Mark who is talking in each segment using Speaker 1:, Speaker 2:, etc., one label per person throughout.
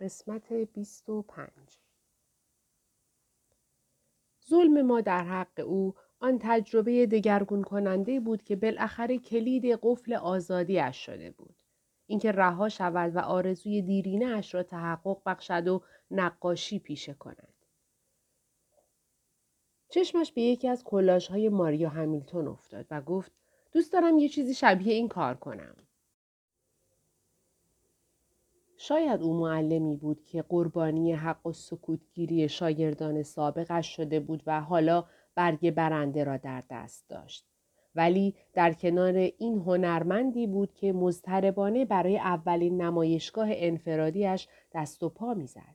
Speaker 1: قسمت 25 ظلم ما در حق او آن تجربه دگرگون کننده بود که بالاخره کلید قفل آزادیش شده بود. اینکه رها شود و آرزوی دیرینه اش را تحقق بخشد و نقاشی پیشه کند. چشمش به یکی از کلاش های ماریا همیلتون افتاد و گفت دوست دارم یه چیزی شبیه این کار کنم. شاید او معلمی بود که قربانی حق و سکوتگیری شاگردان سابقش شده بود و حالا برگ برنده را در دست داشت. ولی در کنار این هنرمندی بود که مضطربانه برای اولین نمایشگاه انفرادیش دست و پا می‌زد.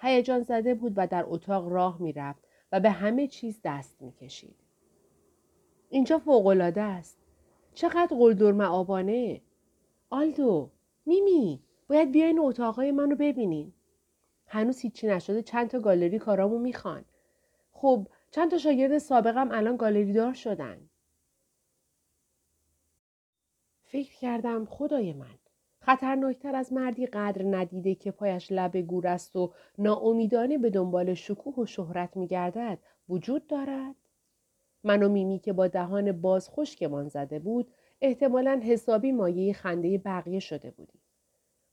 Speaker 1: هیجان زده بود و در اتاق راه می‌رفت و به همه چیز دست می‌کشید. اینجا فوقالعاده است. چقدر قلدر معابانه. آلدو، میمی، باید بیاین اتاقای منو ببینین. هنوز هیچی نشده چند تا گالری کارامو می‌خوان. خب چند تا شاگرد سابقم الان گالری دار شدن. فکر کردم خدای من خطرناکتر از مردی قدر ندیده که پایش لب گور است و ناامیدانه به دنبال شکوه و شهرت میگردد وجود دارد من و میمی که با دهان باز خشکمان زده بود احتمالا حسابی مایه خنده بقیه شده بودیم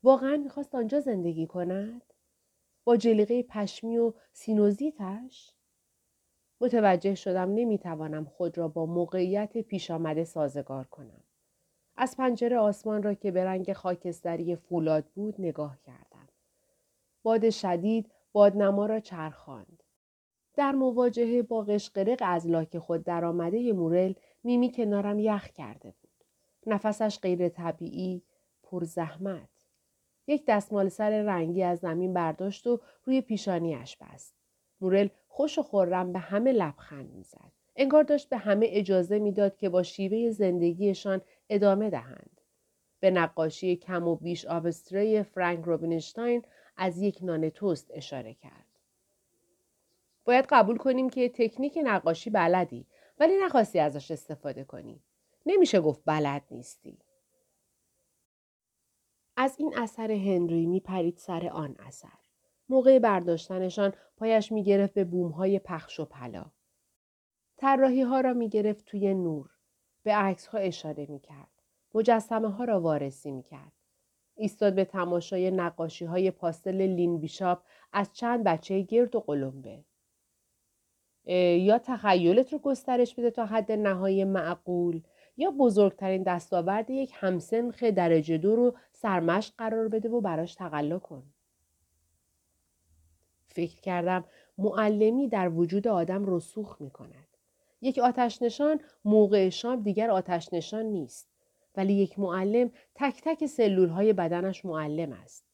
Speaker 1: واقعا می‌خواست آنجا زندگی کند با جلیقه پشمی و سینوزیتش متوجه شدم نمی‌توانم خود را با موقعیت پیش آمده سازگار کنم از پنجره آسمان را که به رنگ خاکستری فولاد بود نگاه کردم. باد شدید بادنما را چرخاند. در مواجهه با قشقرق از لاک خود درآمده مورل میمی کنارم یخ کرده بود. نفسش غیر طبیعی، پر زحمت. یک دستمال سر رنگی از زمین برداشت و روی پیشانیش بست. مورل خوش و خورم به همه لبخند می‌زد. انگار داشت به همه اجازه می‌داد که با شیوه زندگیشان ادامه دهند. به نقاشی کم و بیش آبستری فرانک روبینشتاین از یک نان توست اشاره کرد. باید قبول کنیم که تکنیک نقاشی بلدی ولی نخواستی ازش استفاده کنی. نمیشه گفت بلد نیستی. از این اثر هنری می پرید سر آن اثر. موقع برداشتنشان پایش می گرفت به بومهای پخش و پلا. طراحی ها را می گرفت توی نور. به عکس ها اشاره می کرد. مجسمه ها را وارسی می کرد. ایستاد به تماشای نقاشی های پاستل لین بیشاپ از چند بچه گرد و قلمبه. یا تخیلت رو گسترش بده تا حد نهایی معقول یا بزرگترین دستاورد یک همسنخ درجه دو رو سرمشق قرار بده و براش تقلا کن. فکر کردم معلمی در وجود آدم رسوخ می کند. یک آتش نشان موقع شام دیگر آتش نشان نیست. ولی یک معلم تک تک سلول های بدنش معلم است.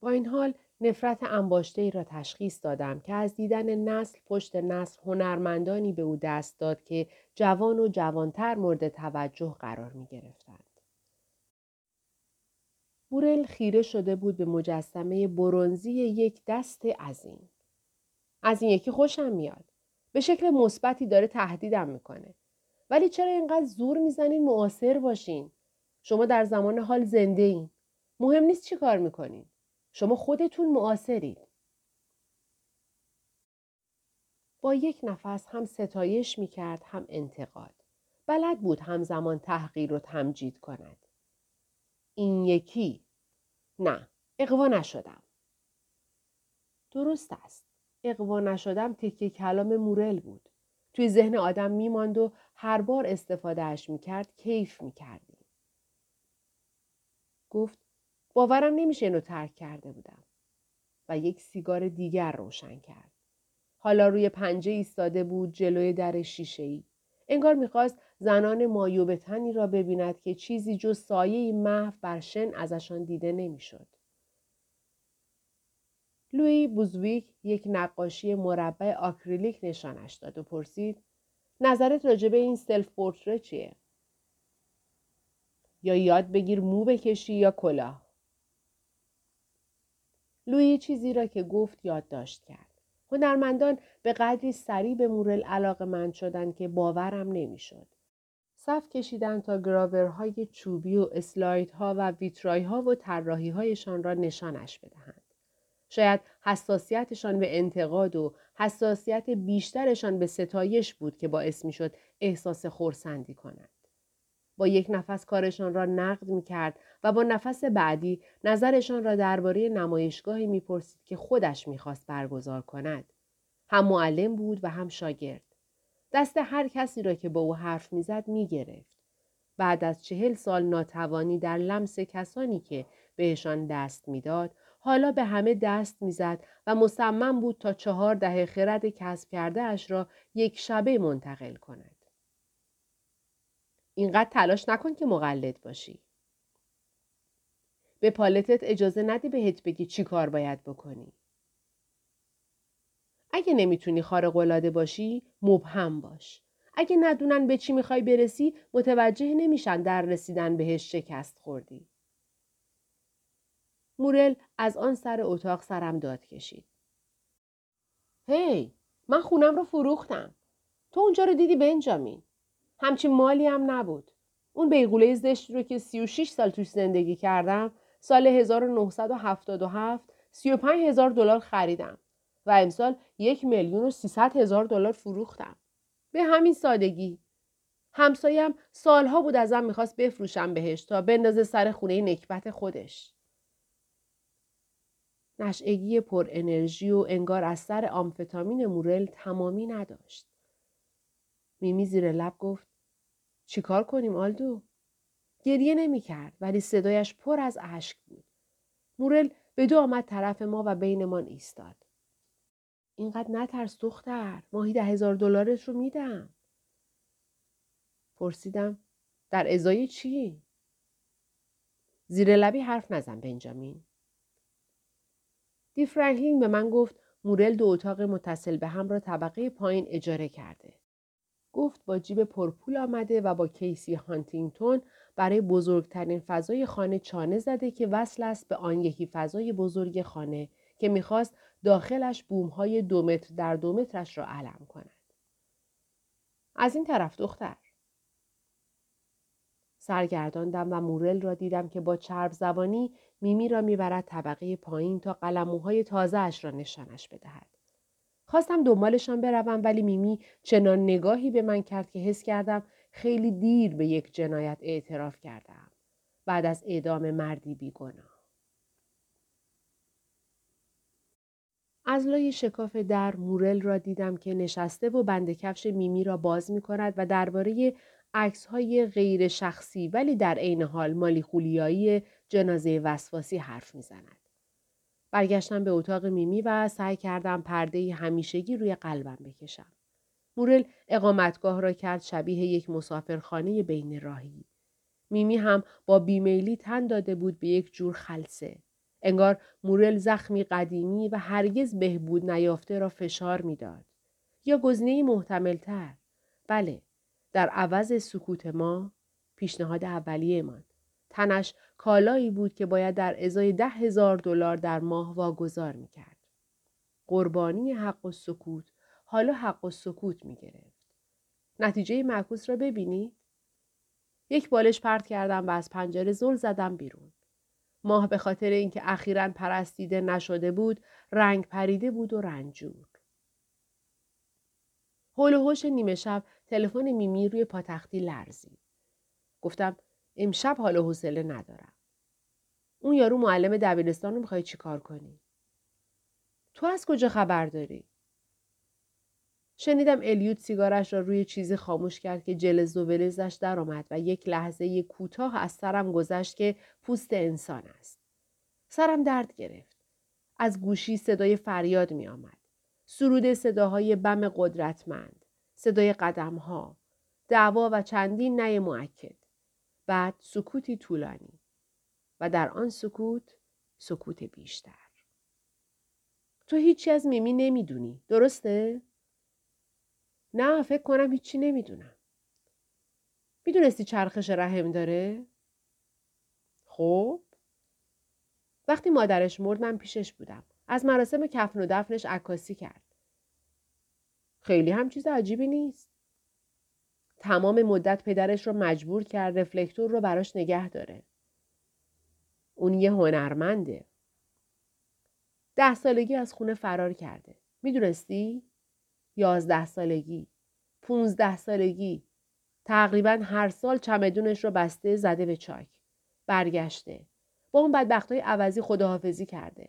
Speaker 1: با این حال نفرت انباشته ای را تشخیص دادم که از دیدن نسل پشت نسل هنرمندانی به او دست داد که جوان و جوانتر مورد توجه قرار می گرفتند. بورل خیره شده بود به مجسمه برونزی یک دست عظیم. از این یکی خوشم میاد. به شکل مثبتی داره تهدیدم می‌کنه. ولی چرا اینقدر زور می‌زنین معاصر باشین؟ شما در زمان حال زنده این. مهم نیست چی کار می‌کنین. شما خودتون معاصرید. با یک نفس هم ستایش می‌کرد هم انتقاد. بلد بود همزمان تحقیر و تمجید کند. این یکی نه اقوا نشدم. درست است. اقوا نشدم تکه کلام مورل بود. توی ذهن آدم میماند و هر بار استفادهش می‌کرد کیف می‌کردیم. گفت باورم نمیشه اینو ترک کرده بودم. و یک سیگار دیگر روشن کرد. حالا روی پنجه ایستاده بود جلوی در شیشه ای. انگار می‌خواست زنان مایوبتنی را ببیند که چیزی جز سایه محو بر شن ازشان دیده نمی‌شد. لوی بوزویک یک نقاشی مربع آکریلیک نشانش داد و پرسید نظرت راجع به این self پرتره چیه؟ یا یاد بگیر مو بکشی یا کلاه. لوی چیزی را که گفت یادداشت کرد. هنرمندان به قدری سریع به مورل علاقه مند شدند که باورم نمی‌شد. صف کشیدن تا گراورهای چوبی و اسلایدها و ویترایها و طراحی هایشان را نشانش بدهند. شاید حساسیتشان به انتقاد و حساسیت بیشترشان به ستایش بود که باعث می شد احساس خورسندی کنند. با یک نفس کارشان را نقد می کرد و با نفس بعدی نظرشان را درباره نمایشگاهی می پرسید که خودش می خواست برگزار کند. هم معلم بود و هم شاگرد. دست هر کسی را که با او حرف می‌زد می گرفت. بعد از چهل سال ناتوانی در لمس کسانی که بهشان دست می‌داد حالا به همه دست می‌زد و مصمم بود تا چهار دهه خرد کسب کرده اش را یک شبه منتقل کند. اینقدر تلاش نکن که مقلد باشی. به پالتت اجازه ندی بهت بگی چی کار باید بکنی. اگه نمی‌تونی خارق العاده باشی مبهم باش. اگه ندونن به چی می‌خوای برسی متوجه نمیشن در رسیدن بهش شکست خوردی. مورل از آن سر اتاق سرم داد کشید. هی من خونم رو فروختم. تو اونجا رو دیدی بنجامین. همچین مالی هم نبود. اون بیغوله زشت رو که 36 سال توش زندگی کردم سال 1977 35 هزار دلار خریدم و امسال یک میلیون و 300 هزار دلار فروختم. به همین سادگی. همسایم سالها بود ازم می‌خواست بفروشم بهش تا بندازه سر خونه نکبت خودش. نشعگی پر انرژی و انگار از سر آمفتامین مورل تمامی نداشت. میمی زیر لب گفت چیکار کنیم آلدو؟ گریه نمی کرد ولی صدایش پر از اشک بود. مورل به دو آمد طرف ما و بینمان ایستاد. اینقدر نترس دختر ماهی ده هزار دلارش رو میدم. پرسیدم در ازای چی؟ زیر لبی حرف نزن بنجامین. دی فرانکلین به من گفت مورل دو اتاق متصل به هم را طبقه پایین اجاره کرده. گفت با جیب پرپول آمده و با کیسی هانتینگتون برای بزرگترین فضای خانه چانه زده که وصل است به آن یکی فضای بزرگ خانه که می‌خواست داخلش بومهای دو متر در دو مترش را علم کند. از این طرف دختر. سرگرداندم و مورل را دیدم که با چرب زبانی میمی را می‌برد طبقه پایین تا قلموهای تازه اش را نشانش بدهد. خواستم دنبالشان بروم ولی میمی چنان نگاهی به من کرد که حس کردم خیلی دیر به یک جنایت اعتراف کردم. بعد از اعدام مردی بیگناه. از لای شکاف در مورل را دیدم که نشسته و بند کفش میمی را باز می کند و درباره عکس های غیر شخصی ولی در عین حال مالی خولیایی جنازه وسواسی حرف می زند. برگشتم به اتاق میمی و سعی کردم پرده همیشگی روی قلبم بکشم. مورل اقامتگاه را کرد شبیه یک مسافرخانه بین راهی. میمی هم با بیمیلی تن داده بود به یک جور خلصه. انگار مورل زخمی قدیمی و هرگز بهبود نیافته را فشار می‌داد. یا گزینه محتملتر. بله، در عوض سکوت ما پیشنهاد اولیهمان تنش کالایی بود که باید در ازای ده هزار دلار در ماه واگذار می‌کرد. قربانی حق و سکوت حالا حق و سکوت می گرفت. نتیجه معکوس را ببینید؟ یک بالش پرت کردم و از پنجره زل زدم بیرون. ماه به خاطر اینکه اخیرا پرستیده نشده بود رنگ پریده بود و رنجور. هول و نیمه شب تلفن میمی روی پاتختی لرزید. گفتم امشب حال و حوصله ندارم. اون یارو معلم دبیرستان رو می‌خوای چیکار کنی؟ تو از کجا خبر داری؟ شنیدم الیوت سیگارش را روی چیزی خاموش کرد که جلز و ولزش درآمد و یک لحظه کوتاه از سرم گذشت که پوست انسان است. سرم درد گرفت. از گوشی صدای فریاد می آمد. سرود صداهای بم قدرتمند. صدای قدمها. دعوا و چندین نه معکد. بعد سکوتی طولانی. و در آن سکوت سکوت بیشتر. تو هیچی از میمی نمی‌دونی. درسته؟ نه فکر کنم هیچی نمی‌دونم. می‌دونستی چرخش رحم داره؟ خب وقتی مادرش مرد من پیشش بودم. از مراسم کفن و دفنش عکاسی کرد. خیلی هم چیز عجیبی نیست. تمام مدت پدرش رو مجبور کرد رفلکتور رو براش نگه داره. اون یه هنرمنده. ده سالگی از خونه فرار کرده. می‌دونستی؟ یازده سالگی. پونزده سالگی. تقریبا هر سال چمدونش رو بسته زده به چاک. برگشته. با اون بدبخت های عوضی خداحافظی کرده.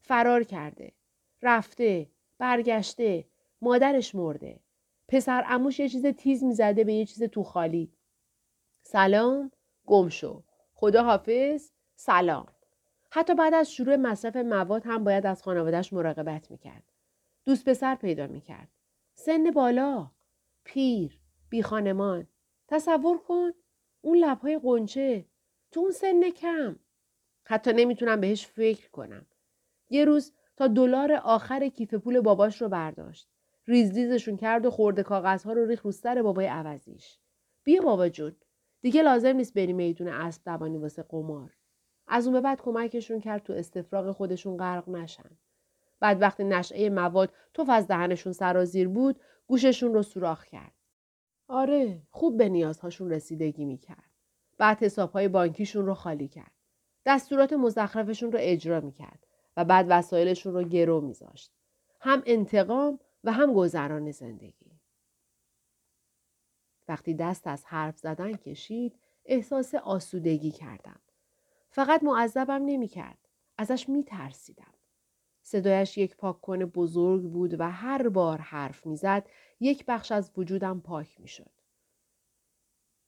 Speaker 1: فرار کرده. رفته. برگشته. مادرش مرده. پسر اموش یه چیز تیز می‌زده به یه چیز تو خالی. سلام گم شو. خدا حافظ سلام. حتی بعد از شروع مصرف مواد هم باید از خانوادهش مراقبت می‌کرد. دوست پسر پیدا می‌کرد. سن بالا. پیر. بی خانمان. تصور کن. اون لبهای قنچه. تو اون سن کم. حتی نمی‌تونم بهش فکر کنم. یه روز تا دلار آخر کیف پول باباش رو برداشت. ریز ریزشون کرد و خورده کاغذها رو ریخ رو سر بابای عوضیش. بیا بابا جون. دیگه لازم نیست بری میدون اسب دوانی واسه قمار. از اون به بعد کمکشون کرد تو استفراغ خودشون غرق نشن. بعد وقتی نشعه مواد توف از دهنشون سرازیر بود گوششون رو سوراخ کرد. آره خوب به نیازهاشون رسیدگی می‌کرد. بعد حسابهای بانکیشون رو خالی کرد. دستورات مزخرفشون رو اجرا می‌کرد و بعد وسایلشون رو گرو میذاشت. هم انتقام و هم گذران زندگی. وقتی دست از حرف زدن کشید احساس آسودگی کردم. فقط معذبم نمی کرد. ازش می ترسیدم. صدایش یک پاک کنه بزرگ بود و هر بار حرف می‌زد یک بخش از وجودم پاک می شد.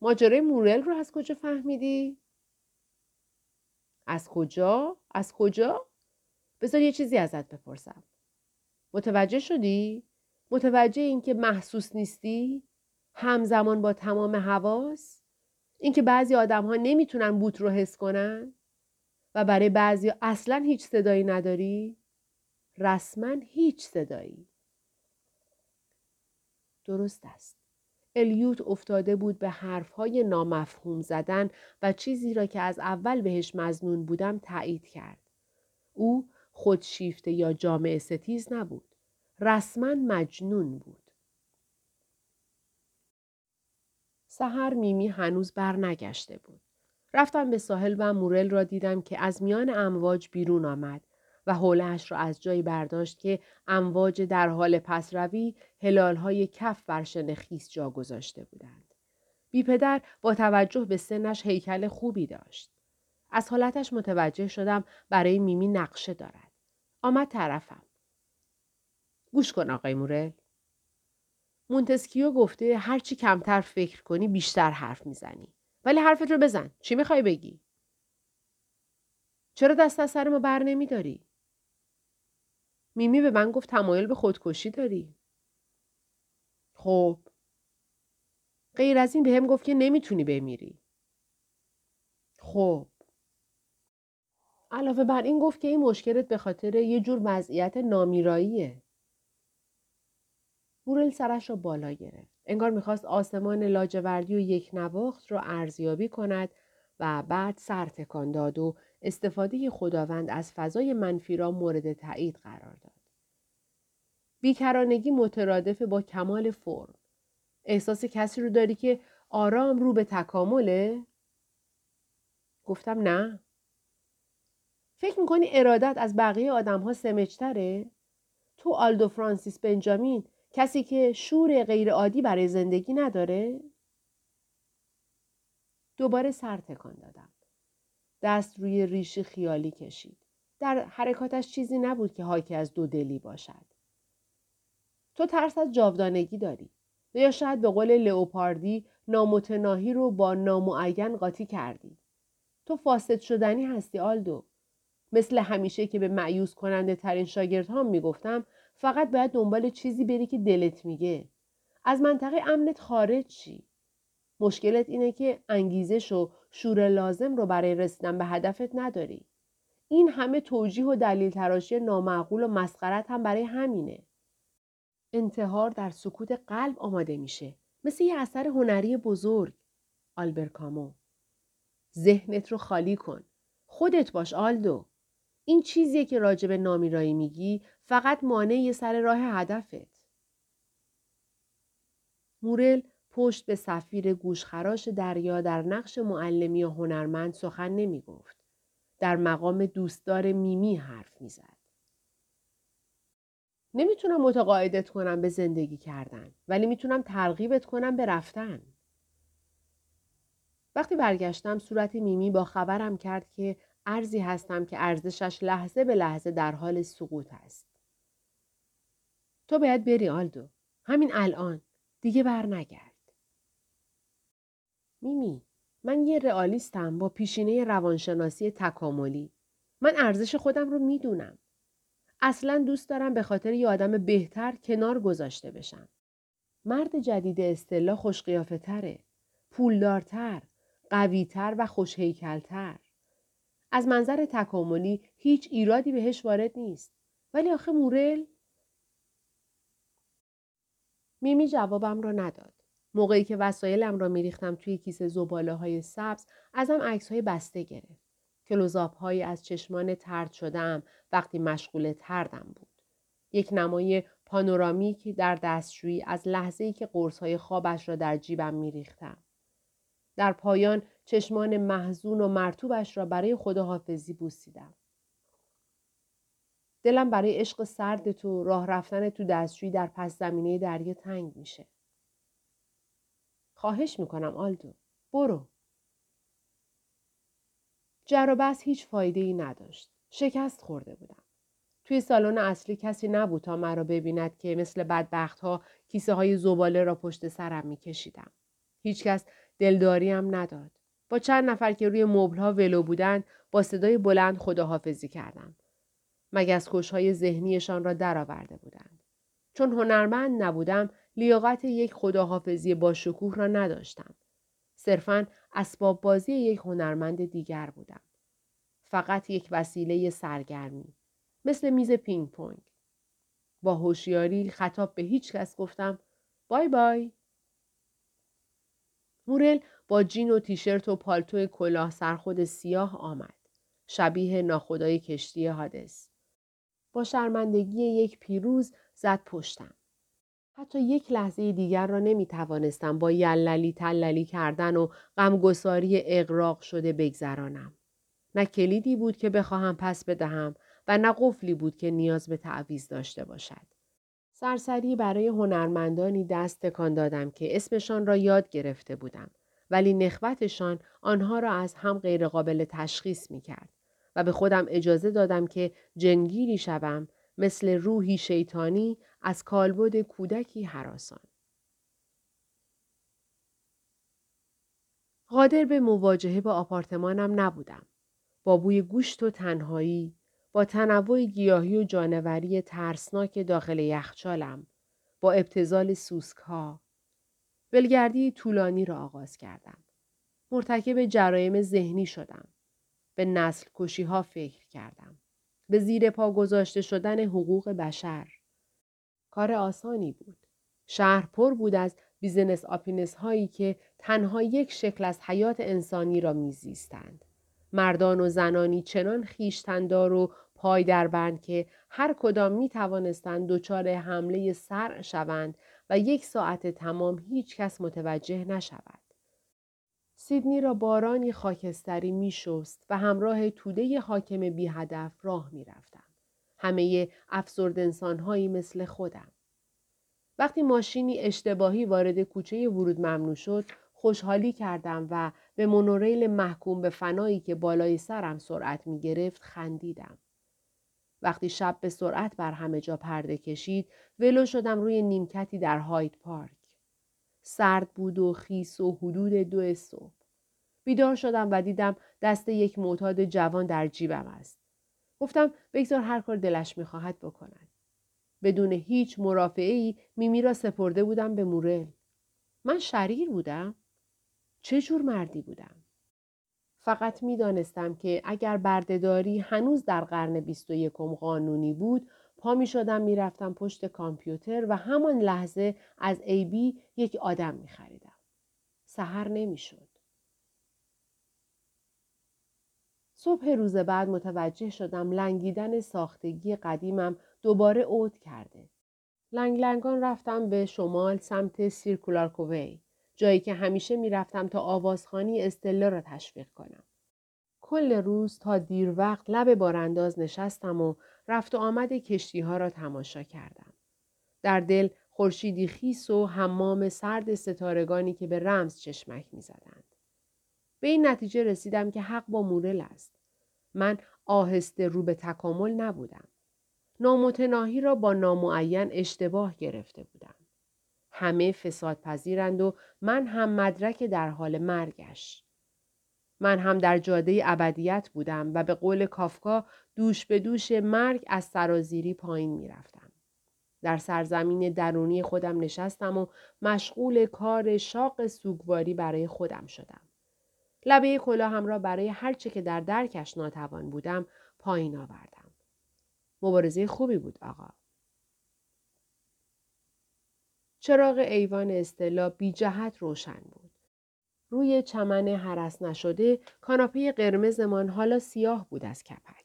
Speaker 1: ماجرای مورل رو از کجا فهمیدی؟ از کجا؟ از کجا؟ بذار یه چیزی ازت بپرسم. متوجه شدی؟ متوجه اینکه محسوس نیستی؟ همزمان با تمام حواس؟ اینکه بعضی آدم ها نمی‌تونن بوت رو حس کنن و برای بعضی اصلا هیچ صدایی نداری؟ رسما هیچ صدایی. درست است. الیوت افتاده بود به حرفهای نامفهوم زدن و چیزی را که از اول بهش مزنون بودم تایید کرد. او خودشیفته یا جامعه ستیز نبود. رسما مجنون بود. سحر میمی هنوز برنگشته بود. رفتم به ساحل و مورل را دیدم که از میان امواج بیرون آمد و حولش را از جایی برداشت که امواج در حال پسروی هلالهای کف بر شن خیس جا گذاشته بودند. بی پدر با توجه به سنش هیکل خوبی داشت. از حالتش متوجه شدم برای میمی نقشه دارد. آمد طرفم. گوش کن آقای مورل. مونتسکیو گفته هرچی کمتر فکر کنی بیشتر حرف می‌زنی. ولی حرفت رو بزن. چی می‌خوای بگی؟ چرا دست از سر ما بر نمیداری؟ میمی به من گفت تمایل به خودکشی داری. خب. غیر از این به هم گفت که نمی‌تونی بمیری. خب. علاوه بر این گفت که این مشکلت به خاطر یه جور وضعیت نامیراییه. مورل سرش را بالا گرفت. انگار می‌خواست آسمان لاجوردی و یک نواخت را ارزیابی کند و بعد سر تکان داد و استفاده خداوند از فضای منفی را مورد تایید قرار داد. بیکرانگی مترادف با کمال فرم. احساس کسی رو داری که آرام رو به تکامله؟ گفتم نه. فکر می‌کنی ارادت از بقیه آدم ها سمجتره؟ تو آلدو فرانسیس بنجامین کسی که شور غیرعادی برای زندگی نداره؟ دوباره سر تکان دادم. دست روی ریش خیالی کشید. در حرکاتش چیزی نبود که حاکی از دو دلی باشد. تو ترس از جاودانگی داری. یا شاید به قول لئوپاردی نامتناهی رو با نامعین قاطی کردی. تو فاسد شدنی هستی آلدو. مثل همیشه که به معیوز کننده ترین شاگرد هم می‌گفتم فقط باید دنبال چیزی بری که دلت میگه. از منطقه امنت خارج شی. مشکلت اینه که انگیزش و شور لازم رو برای رسیدن به هدفت نداری. این همه توجیه و دلیل تراشی نامعقول و مسخرت هم برای همینه. انتحار در سکوت قلب آماده میشه. مثل یه اثر هنری بزرگ. آلبر کامو. ذهنت رو خالی کن. خودت باش آلدو. این چیزیه که راجب نامیرایی میگی فقط مانع سر راه هدفت. مورل پشت به سفیر گوشخراش دریا در نقش معلمی یا هنرمند سخن نمی گفت. در مقام دوستدار میمی حرف می‌زد. نمی‌تونم متقاعدت کنم به زندگی کردن ولی می‌تونم ترغیبت کنم به رفتن. وقتی برگشتم صورت میمی با خبرم کرد که ارزی هستم که ارزشش لحظه به لحظه در حال سقوط است. تو باید بری آلدو. همین الان. دیگه بر نگرد. میمی من یه رئالیستم با پیشینه روانشناسی تکاملی. من ارزش خودم رو می‌دونم. اصلا دوست دارم به خاطر یه آدم بهتر کنار گذاشته بشم. مرد جدید استلا خوشقیافه تره. پولدارتر. قویتر و خوشهیکلتر. از منظر تکاملی هیچ ایرادی بهش وارد نیست. ولی آخه مورل میمی جوابم را نداد. موقعی که وسایلم را میریختم توی کیسه زباله های سبز ازم عکس های بسته گرفت. کلوزاپ هایی از چشمان ترد شدم وقتی مشغول تردم بود. یک نمای پانورامیک در دستشویی از لحظه ای که قرص های خوابش را در جیبم میریختم. در پایان چشمان محزون و مرتوبش را برای خداحافظی بوسیدم. دلم برای عشق سرد تو راه رفتن تو دستشویی در پس زمینه دریا تنگ میشه. خواهش می‌کنم آلدو. برو. جر هیچ فایده ای نداشت. شکست خورده بودم. توی سالن اصلی کسی نبود تا مرا ببیند که مثل بدبخت ها کیسه های زباله را پشت سرم میکشیدم. هیچکس دلداریم نداد. با چند نفر که روی مبلها ولو بودند با صدای بلند خداحافظی کردم. مگس کشهای ذهنیشان را درآورده بودند. چون هنرمند نبودم لیاقت یک خداحافظی با شکوه را نداشتم. صرفا اسباب بازی یک هنرمند دیگر بودم. فقط یک وسیله سرگرمی. مثل میز پینگ پونگ. با هوشیاری خطاب به هیچ کس گفتم بای بای. مورل با جین و تیشرت و پالتو کلاه سرخود سیاه آمد. شبیه ناخدای کشتی حادث. با شرمندگی یک پیروز زد پشتم. حتی یک لحظه دیگر را نمی توانستم با یللی تللی کردن و غمگساری اقراق شده بگذرانم. نه کلیدی بود که بخواهم پس بدهم و نه قفلی بود که نیاز به تعویز داشته باشد. سرسری برای هنرمندانی دست تکان دادم که اسمشان را یاد گرفته بودم ولی نخوتشان آنها را از هم غیرقابل تشخیص می کرد و به خودم اجازه دادم که جنگیری شوم مثل روحی شیطانی از کالبد کودکی حراسان. قادر به مواجهه با آپارتمانم نبودم. با بوی گوشت و تنهایی، با تنوع گیاهی و جانوری ترسناک داخل یخچالم، با ابتزال سوسک ها. ولگردی طولانی را آغاز کردم. مرتکب جرایم ذهنی شدم. به نسل کشی ها فکر کردم. به زیر پا گذاشته شدن حقوق بشر. کار آسانی بود. شهر پر بود از business sapiens هایی که تنها یک شکل از حیات انسانی را میزیستند. مردان و زنانی چنان خویشتندار و پای در بند که هر کدام می توانستند دچار حمله صرع شوند و یک ساعت تمام هیچ کس متوجه نشود. سیدنی را بارانی خاکستری می شست و همراه توده حاکم بی هدف راه می رفتم. همه افسرد انسانهایی مثل خودم. وقتی ماشینی اشتباهی وارد کوچه ورود ممنوع شد، خوشحالی کردم و به مونوریل محکوم به فنایی که بالای سرم سرعت می گرفت خندیدم. وقتی شب به سرعت بر همه جا پرده کشید، ولو شدم روی نیمکتی در هاید پارک. سرد بود و خیس و حدود دو صبح. بیدار شدم و دیدم دست یک معتاد جوان در جیبم است. گفتم بگذار هر کار دلش می‌خواهد بکند. بدون هیچ مرافعه ای میمی را سپرده بودم به مورل. من شریر بودم؟ چه جور مردی بودم؟ فقط می‌دانستم که اگر بردهداری هنوز در قرن بیست و یکم قانونی بود پا می شدم می رفتم پشت کامپیوتر و همان لحظه از ای بی یک آدم می خریدم. سهر نمی شد. صبح روز بعد متوجه شدم لنگیدن ساختگی قدیمم دوباره عود کرده. لنگ لنگان رفتم به شمال سمت سیرکولارکووی. جایی که همیشه می‌رفتم تا آوازخانی استلا را تشویق کنم. کل روز تا دیر وقت لب بارانداز نشستم و رفت و آمد کشتی ها را تماشا کردم. در دل خورشیدی خیس و حمام سرد ستارگانی که به رمز چشمک می زدند. به این نتیجه رسیدم که حق با مورل است. من آهسته رو به تکامل نبودم. نامتناهی را با نامعین اشتباه گرفته بودم. همه فساد پذیرند و من هم مدرک در حال مرگش. من هم در جاده ابدیت بودم و به قول کافکا دوش به دوش مرگ از سرازیری پایین می‌رفتم. در سرزمین درونی خودم نشستم و مشغول کار شاق سوگواری برای خودم شدم. لبه کلاهم را برای هرچه که در درکش ناتوان بودم پایین آوردم. مبارزه خوبی بود آقا. چراغ ایوان استلا بی جهت روشن بود. روی چمن حرس نشده کاناپه قرمزمان حالا سیاه بود از کپک.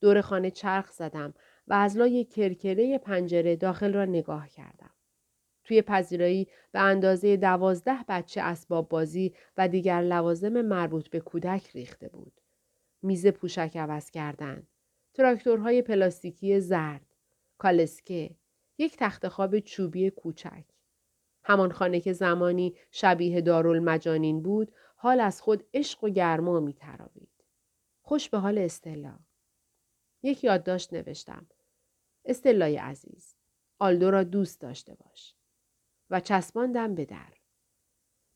Speaker 1: دور خانه چرخ زدم و از لای کرکره پنجره داخل را نگاه کردم. توی پذیرایی به اندازه دوازده بچه اسباب بازی و دیگر لوازم مربوط به کودک ریخته بود. میز پوشک عوض کردن. تراکتورهای پلاستیکی زرد. کالسکه. یک تخت خواب چوبی کوچک. همان خانه که زمانی شبیه دارالمجانین بود حال از خود عشق و گرما می تراوید. خوش به حال استلا. یک یادداشت نوشتم. استلای عزیز. آلدو را دوست داشته باش. و چسباندم به در.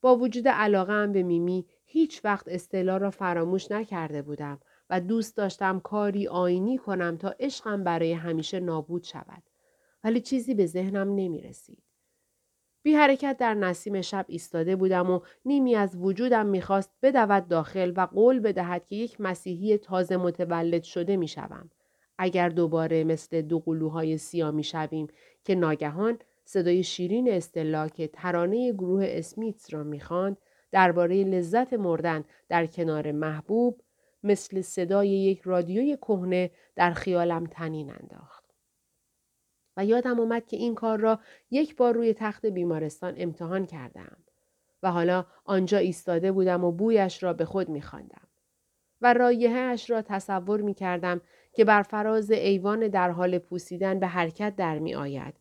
Speaker 1: با وجود علاقه هم به میمی هیچ وقت استلا را فراموش نکرده بودم و دوست داشتم کاری آینی کنم تا عشقم برای همیشه نابود شود. ولی چیزی به ذهنم نمی رسید. بی حرکت در نسیم شب ایستاده بودم و نیمی از وجودم می‌خواست بدود داخل و قول بدهد که یک مسیحی تازه متولد شده می‌شوم. اگر دوباره مثل دو قلوهای سیاه می‌شویم که ناگهان صدای شیرین استلا که ترانه گروه اسمیتس را می‌خواند درباره لذت مردن در کنار محبوب مثل صدای یک رادیوی کهنه در خیالم تنین انداخت. یادم آمد که این کار را یک بار روی تخت بیمارستان امتحان کردم و حالا آنجا ایستاده بودم و بویش را به خود میخواندم و رایحهاش را تصور می کردم که بر فراز ایوان در حال پوسیدن به حرکت در می آید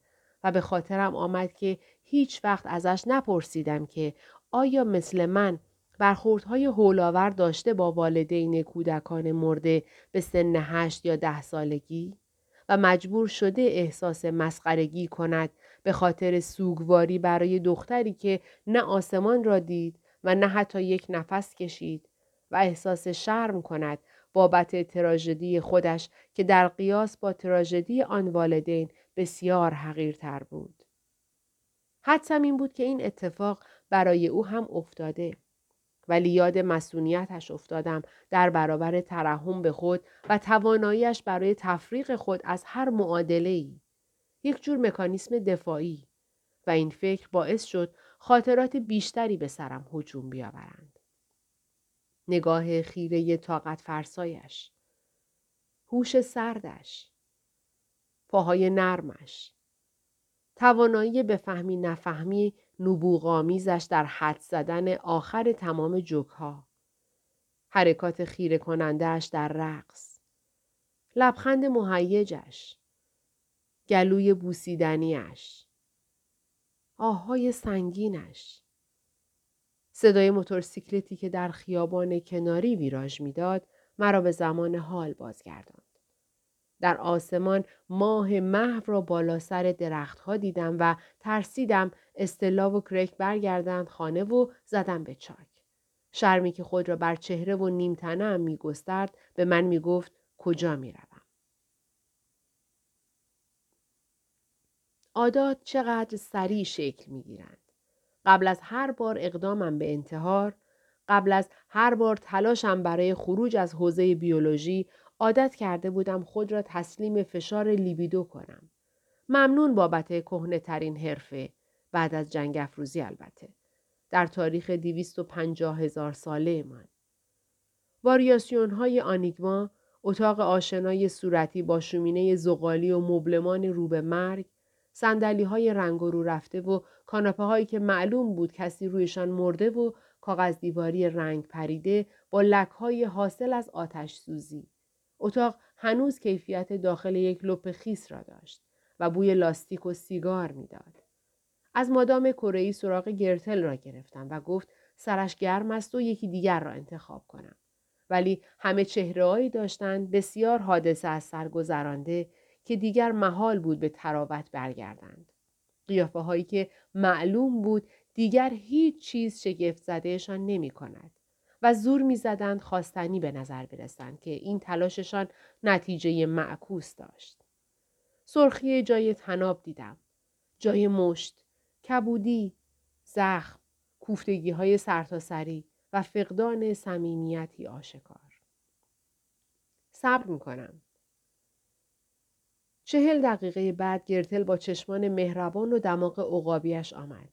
Speaker 1: و به خاطرم آمد که هیچ وقت ازش نپرسیدم که آیا مثل من برخوردهای هولاور داشته با والدین کودکان مرده به سن هشت یا ده سالگی؟ و مجبور شده احساس مسخرگی کند به خاطر سوگواری برای دختری که نه آسمان را دید و نه حتی یک نفس کشید و احساس شرم کند بابت تراژدی خودش که در قیاس با تراژدی آن والدین بسیار حقیرتر بود. حدسم این بود که این اتفاق برای او هم افتاده. ولی یاد مسئولیتش افتادم در برابر ترحم به خود و تواناییش برای تفریق خود از هر معادله ای. یک جور مکانیسم دفاعی و این فکر باعث شد خاطرات بیشتری به سرم هجوم بیاورند. نگاه خیره طاقت فرسایش. هوش سردش. پاهای نرمش. توانایی به فهمی نفهمی نبوغامیزش در حد زدن آخر تمام جوکها. حرکات خیره کنندهش در رقص. لبخند مهیجش. گلوی بوسیدنیش. آهای سنگینش. صدای موتورسیکلتی که در خیابان کناری ویراژ می‌داد مرا به زمان حال بازگرداند. در آسمان ماه محو را بالا سر درختها دیدم و ترسیدم استلا و کرک برگردند خانه و زدم به چاک. شرمی که خود را بر چهره و نیمتنه هم می گسترد به من می گفت کجا می روم. عادات چقدر سریع شکل می گیرند. قبل از هر بار اقدامم به انتحار، قبل از هر بار تلاشم برای خروج از حوزه بیولوژی عادت کرده بودم خود را تسلیم فشار لیبیدو کنم. ممنون بابت کهنه ترین حرفه بعد از جنگ افروزی البته. در تاریخ پنجاه هزار ساله من. واریاسیون های آنیگما، اتاق آشنای صورتی با شومینه زغالی و مبلمان رو به مرگ، سندلی های رنگ رو رفته و کاناپه هایی که معلوم بود کسی رویشان مرده و کاغذ دیواری رنگ پریده با لک های حاصل از آتش سوزی. اتاق هنوز کیفیت داخل یک لپ خیس را داشت و بوی لاستیک و سیگار می‌داد. از مادام کره سراغ گرتل را گرفتم و گفت سرش گرم است و یکی دیگر را انتخاب کنم. ولی همه چهرههایی داشتند بسیار حادثه از سر گذرانده که دیگر محال بود به تراوت برگردند. قیافه هایی که معلوم بود دیگر هیچ چیز شگفت زدهشان نمی کند و زور می زدند خواستنی به نظر برسند که این تلاششان نتیجه معکوس داشت. سرخی جای تناب دیدم. جای مشت، کبودی، زخم، کوفتگی های سرتاسری و فقدان صمیمیتی آشکار. صبر می کنم. چهل دقیقه بعد گرتل با چشمان مهربان و دماغ عقابیش آمد.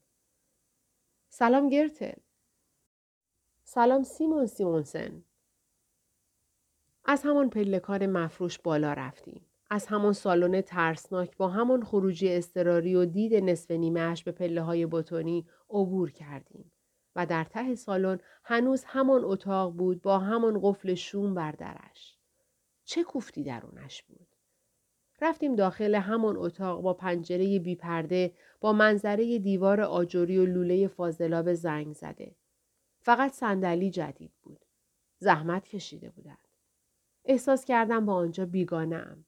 Speaker 1: سلام گرتل. سلام سیمون سیمونسن. از همان پلکان مفروش بالا رفتیم. از همان سالن ترسناک با همان خروجی استراری و دید نصف نیمهش به پله های بتونی عبور کردیم. و در ته سالن هنوز همان اتاق بود با همان قفل شوم بر درش. چه کوفتی درونش بود؟ رفتیم داخل همان اتاق با پنجره بی پرده با منظره دیوار آجوری و لوله فاضلاب زنگ زده. فقط صندلی جدید بود. زحمت کشیده بودند. احساس کردم با آنجا بیگانه ام.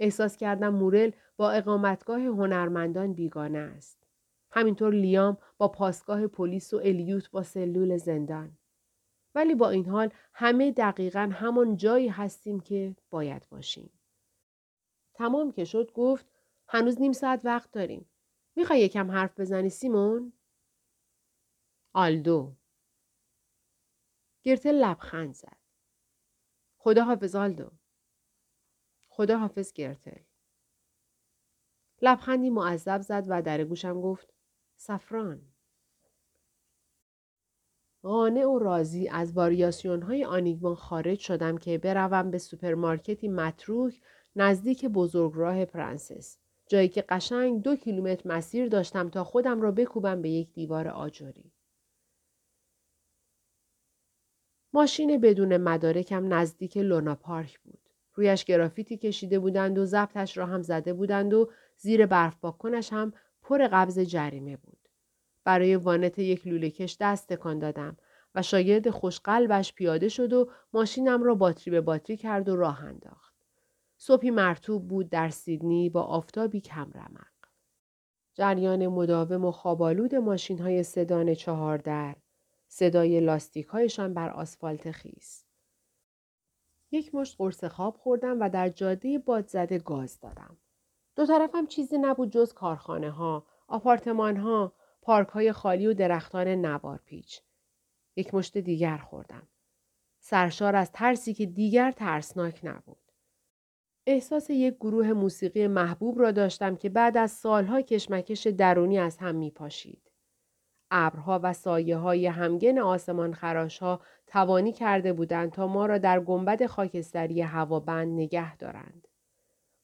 Speaker 1: احساس کردم مورل با اقامتگاه هنرمندان بیگانه است. همینطور لیام با پاسگاه پلیس و الیوت با سلول زندان. ولی با این حال همه دقیقا همان جایی هستیم که باید باشیم. تمام که شد گفت هنوز نیم ساعت وقت داریم. می‌خوای یکم حرف بزنی سیمون؟ آلدو گرتل لبخند زد. خدا حافظ آلدو. خدا حافظ گرتل. لبخندی معذب زد و در گوشم گفت سفران. قانع و راضی از واریاسیون های انیگما خارج شدم که بروم به سوپرمارکتی متروک نزدیک بزرگراه پرنسس. جایی که قشنگ دو کیلومتر مسیر داشتم تا خودم را بکوبم به یک دیوار آجری. ماشین بدون مدارکم نزدیک لونا پارک بود. رویش گرافیتی کشیده بودند و ضبطش را هم زده بودند و زیر برف باکنش هم پر قبض جریمه بود. برای وانت یک لولهکش دست تکان دادم و شاگرد خوشقلبش پیاده شد و ماشینم را باتری به باتری کرد و راه انداخت. صبحی مرتوب بود در سیدنی با آفتابی کم رمق. جریان مداوم و خوابالود ماشین های سدان چهار در، صدای لاستیک هایشان بر آسفالت خیس. یک مشت قرص خواب خوردم و در جاده باد زده گاز دادم. دو طرفم چیزی نبود جز کارخانه ها، آپارتمان ها، پارک های خالی و درختان نوار پیچ. یک مشت دیگر خوردم. سرشار از ترسی که دیگر ترسناک نبود. احساس یک گروه موسیقی محبوب را داشتم که بعد از سالها کشمکش درونی از هم می پاشید. ابرها و سایه های همگن آسمان خراش ها توانی کرده بودند تا ما را در گنبد خاکستری هوابند نگه دارند.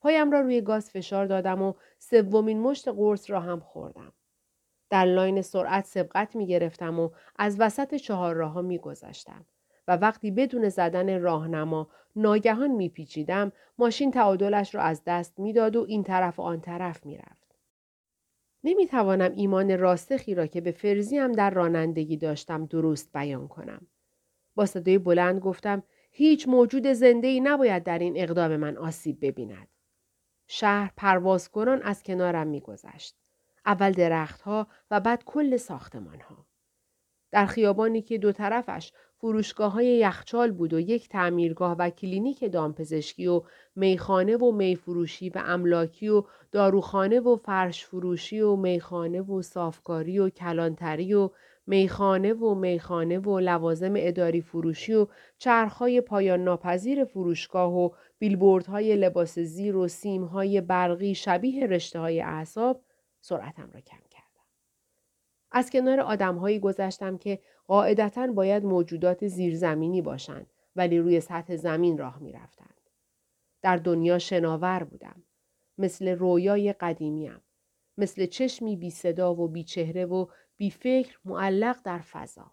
Speaker 1: پایم را روی گاز فشار دادم و سومین مشت قرص را هم خوردم. در لاین سرعت سبقت می گرفتم و از وسط چهار راه می گذشتم. و وقتی بدون زدن راهنما ناگهان میپیچیدم ماشین تعادلش را از دست می‌داد و این طرف و آن طرف می‌رفت نمی‌توانم ایمان راستخی را که به فرزی هم در رانندگی داشتم درست بیان کنم. با صدای بلند گفتم هیچ موجود زنده ای نباید در این اقدام من آسیب ببیند. شهر پرواز کنان از کنارم میگذشت. اول درختها و بعد کل ساختمانها. در خیابانی که دو طرفش فروشگاه های یخچال بود و یک تعمیرگاه و کلینیک دامپزشکی و میخانه و میفروشی و املاکی و داروخانه و فرش فروشی و میخانه و صافکاری و کلانتری و میخانه و میخانه و لوازم اداری فروشی و چرخهای پایان ناپذیر فروشگاه و بیلبوردهای لباس زیر و سیمهای برقی شبیه رشته های اعصاب سرعتم را کم از کنار آدمهایی گذشتم که قاعدتا باید موجودات زیرزمینی باشند ولی روی سطح زمین راه می رفتند. در دنیا شناور بودم. مثل رویای قدیمیم. مثل چشمی بی صدا و بی چهره و بی فکر معلق در فضا.